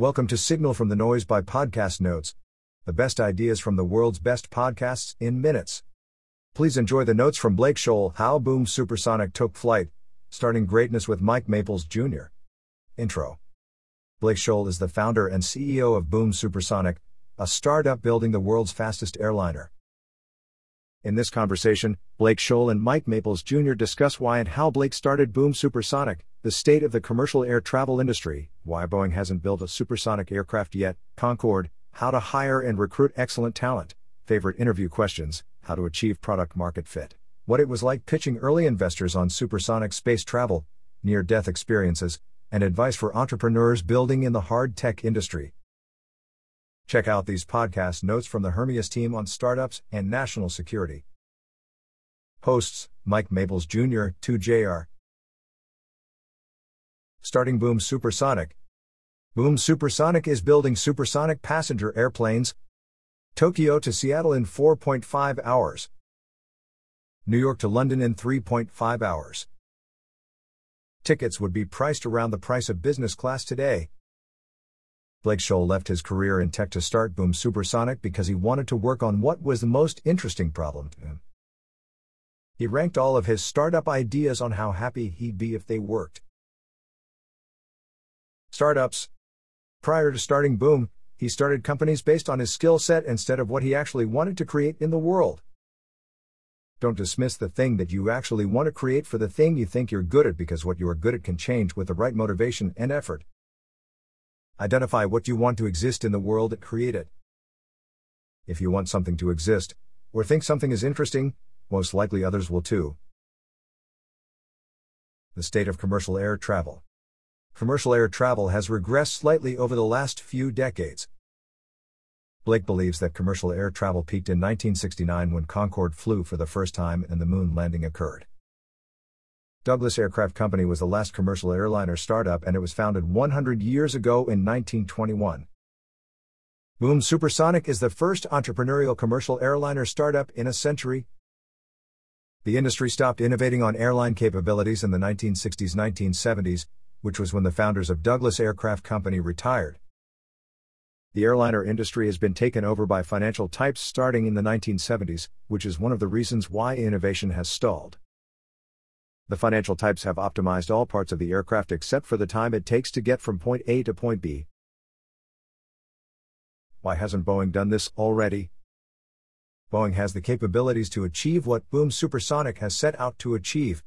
Welcome to Signal from the Noise by Podcast Notes, the best ideas from the world's best podcasts in minutes. Please enjoy the notes from Blake Scholl How Boom Supersonic Took Flight, starting greatness with Mike Maples Jr. Intro Blake Scholl is the founder and CEO of Boom Supersonic, a startup building the world's fastest airliner. In this conversation, Blake Scholl and Mike Maples Jr. discuss why and how Blake started Boom Supersonic, the state of the commercial air travel industry, why Boeing hasn't built a supersonic aircraft yet, Concorde, how to hire and recruit excellent talent, favorite interview questions, how to achieve product market fit, what it was like pitching early investors on supersonic space travel, near death experiences, and advice for entrepreneurs building in the hard tech industry. Check out these podcast notes from the Hermeus team on startups and national security. Hosts Mike Maples Jr., 2JR. Starting Boom Supersonic. Boom Supersonic is building supersonic passenger airplanes. Tokyo to Seattle in 4.5 hours. New York to London in 3.5 hours. Tickets would be priced around the price of business class today. Blake Scholl left his career in tech to start Boom Supersonic because he wanted to work on what was the most interesting problem to him. He ranked all of his startup ideas on how happy he'd be if they worked. Startups. Prior to starting Boom, he started companies based on his skill set instead of what he actually wanted to create in the world. Don't dismiss the thing that you actually want to create for the thing you think you're good at because what you are good at can change with the right motivation and effort. Identify what you want to exist in the world create it. If you want something to exist, or think something is interesting, most likely others will too. The state of commercial air travel commercial air travel has regressed slightly over the last few decades. Blake believes that commercial air travel peaked in 1969 when Concorde flew for the first time and the moon landing occurred. Douglas Aircraft Company was the last commercial airliner startup and it was founded 100 years ago in 1921. Boom Supersonic is the first entrepreneurial commercial airliner startup in a century. The industry stopped innovating on airline capabilities in the 1960s 1970s, which was when the founders of Douglas Aircraft Company retired. The airliner industry has been taken over by financial types starting in the 1970s, which is one of the reasons why innovation has stalled. The financial types have optimized all parts of the aircraft except for the time it takes to get from point A to point B. Why hasn't Boeing done this already? Boeing has the capabilities to achieve what Boom Supersonic has set out to achieve,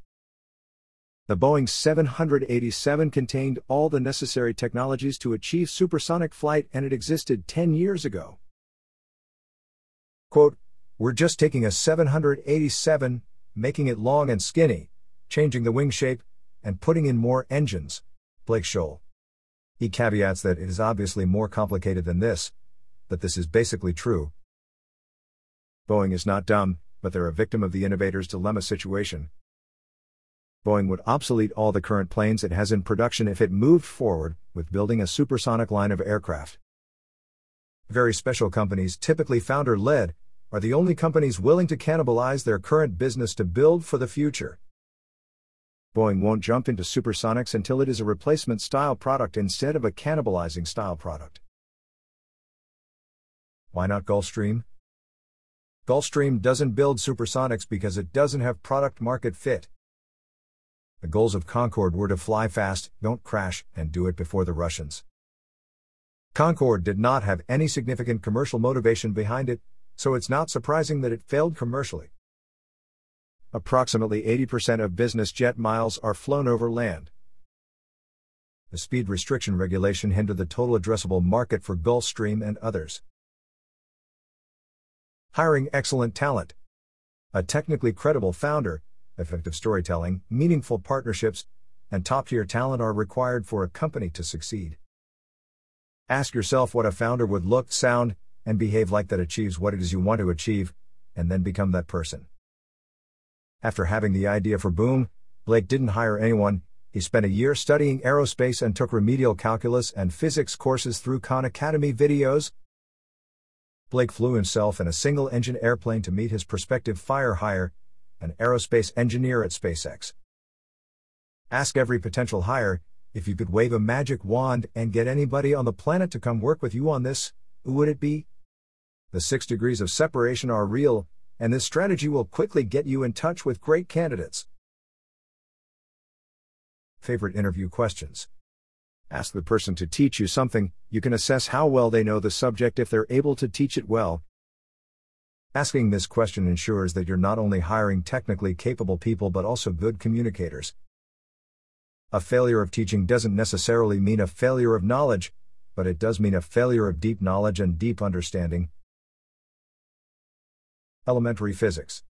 the Boeing 787 contained all the necessary technologies to achieve supersonic flight and it existed 10 years ago. Quote, We're just taking a 787, making it long and skinny, changing the wing shape, and putting in more engines. Blake Scholl. He caveats that it is obviously more complicated than this, but this is basically true. Boeing is not dumb, but they're a victim of the innovator's dilemma situation. Boeing would obsolete all the current planes it has in production if it moved forward with building a supersonic line of aircraft. Very special companies, typically founder led, are the only companies willing to cannibalize their current business to build for the future. Boeing won't jump into supersonics until it is a replacement style product instead of a cannibalizing style product. Why not Gulfstream? Gulfstream doesn't build supersonics because it doesn't have product market fit. The goals of Concorde were to fly fast, don't crash, and do it before the Russians. Concorde did not have any significant commercial motivation behind it, so it's not surprising that it failed commercially. Approximately 80% of business jet miles are flown over land. The speed restriction regulation hindered the total addressable market for Gulfstream and others. Hiring excellent talent. A technically credible founder, effective storytelling, meaningful partnerships, and top tier talent are required for a company to succeed. Ask yourself what a founder would look, sound, and behave like that achieves what it is you want to achieve, and then become that person. After having the idea for Boom, Blake didn't hire anyone, he spent a year studying aerospace and took remedial calculus and physics courses through Khan Academy videos. Blake flew himself in a single engine airplane to meet his prospective fire hire, an aerospace engineer at SpaceX. Ask every potential hire If you could wave a magic wand and get anybody on the planet to come work with you on this, who would it be? The six degrees of separation are real, and this strategy will quickly get you in touch with great candidates. Favorite interview questions Ask the person to teach you something, you can assess how well they know the subject if they're able to teach it well. Asking this question ensures that you're not only hiring technically capable people but also good communicators. A failure of teaching doesn't necessarily mean a failure of knowledge, but it does mean a failure of deep knowledge and deep understanding. Elementary physics.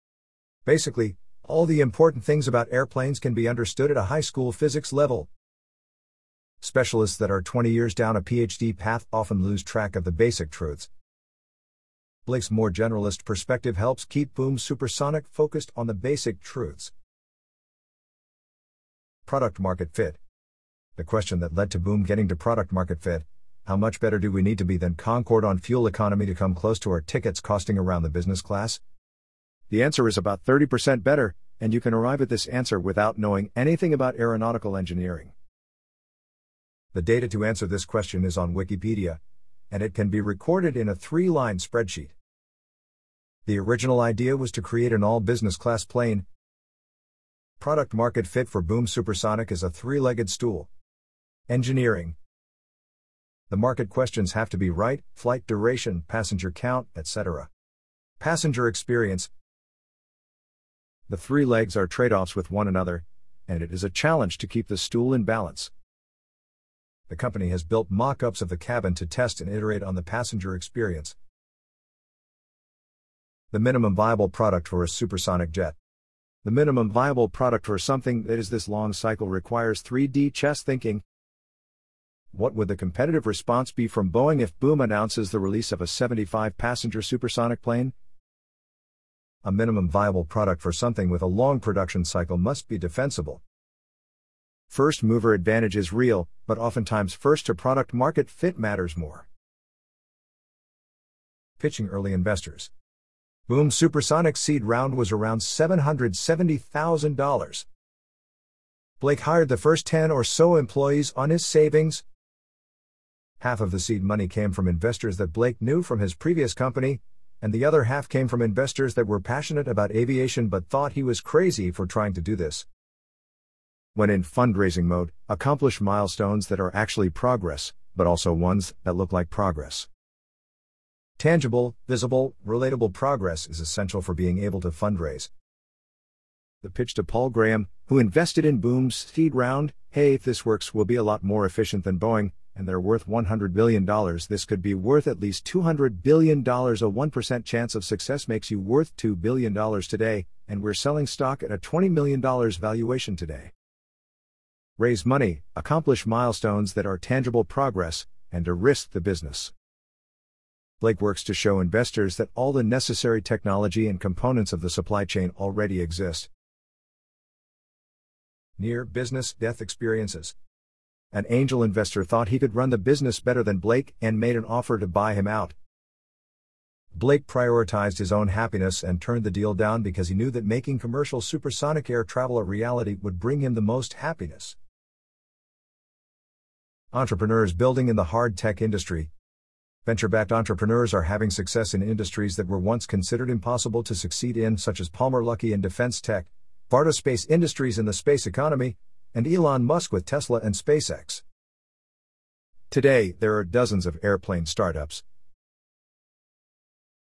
Basically, all the important things about airplanes can be understood at a high school physics level. Specialists that are 20 years down a PhD path often lose track of the basic truths. Blake's more generalist perspective helps keep Boom Supersonic focused on the basic truths. Product market fit. The question that led to Boom getting to product market fit how much better do we need to be than Concorde on fuel economy to come close to our tickets costing around the business class? The answer is about 30% better, and you can arrive at this answer without knowing anything about aeronautical engineering. The data to answer this question is on Wikipedia, and it can be recorded in a three line spreadsheet. The original idea was to create an all business class plane. Product market fit for Boom Supersonic is a three legged stool. Engineering. The market questions have to be right flight duration, passenger count, etc. Passenger experience. The three legs are trade offs with one another, and it is a challenge to keep the stool in balance the company has built mock ups of the cabin to test and iterate on the passenger experience. The minimum viable product for a supersonic jet. The minimum viable product for something that is this long cycle requires 3D chess thinking. What would the competitive response be from Boeing if Boom announces the release of a 75 passenger supersonic plane? A minimum viable product for something with a long production cycle must be defensible. First mover advantage is real, but oftentimes first to product market fit matters more. Pitching early investors. Boom Supersonic seed round was around $770,000. Blake hired the first 10 or so employees on his savings. Half of the seed money came from investors that Blake knew from his previous company, and the other half came from investors that were passionate about aviation but thought he was crazy for trying to do this when in fundraising mode, accomplish milestones that are actually progress, but also ones that look like progress. Tangible, visible, relatable progress is essential for being able to fundraise. The pitch to Paul Graham, who invested in Boom's seed round hey, if this works, we'll be a lot more efficient than Boeing, and they're worth $100 billion. This could be worth at least $200 billion. A 1% chance of success makes you worth $2 billion today, and we're selling stock at a $20 million valuation today raise money, accomplish milestones that are tangible progress, and to risk the business. Blake works to show investors that all the necessary technology and components of the supply chain already exist. Near business death experiences. An angel investor thought he could run the business better than Blake and made an offer to buy him out. Blake prioritized his own happiness and turned the deal down because he knew that making commercial supersonic air travel a reality would bring him the most happiness. Entrepreneurs building in the hard tech industry. Venture backed entrepreneurs are having success in industries that were once considered impossible to succeed in, such as Palmer Luckey in defense tech, Varda Space Industries in the space economy, and Elon Musk with Tesla and SpaceX. Today, there are dozens of airplane startups.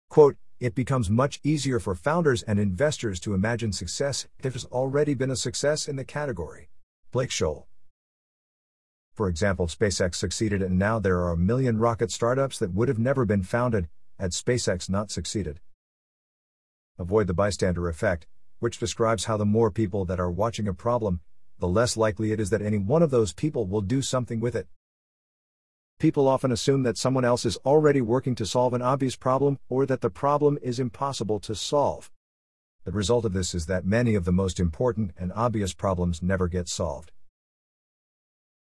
Quote, it becomes much easier for founders and investors to imagine success if there's already been a success in the category. Blake Scholl. For example, SpaceX succeeded and now there are a million rocket startups that would have never been founded had SpaceX not succeeded. Avoid the bystander effect, which describes how the more people that are watching a problem, the less likely it is that any one of those people will do something with it. People often assume that someone else is already working to solve an obvious problem or that the problem is impossible to solve. The result of this is that many of the most important and obvious problems never get solved.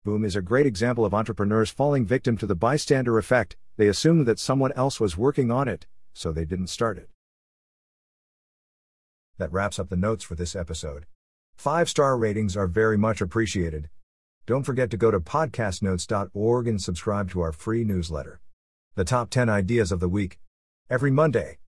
Boom is a great example of entrepreneurs falling victim to the bystander effect, they assumed that someone else was working on it, so they didn't start it. That wraps up the notes for this episode. Five star ratings are very much appreciated. Don't forget to go to podcastnotes.org and subscribe to our free newsletter. The top 10 ideas of the week. Every Monday.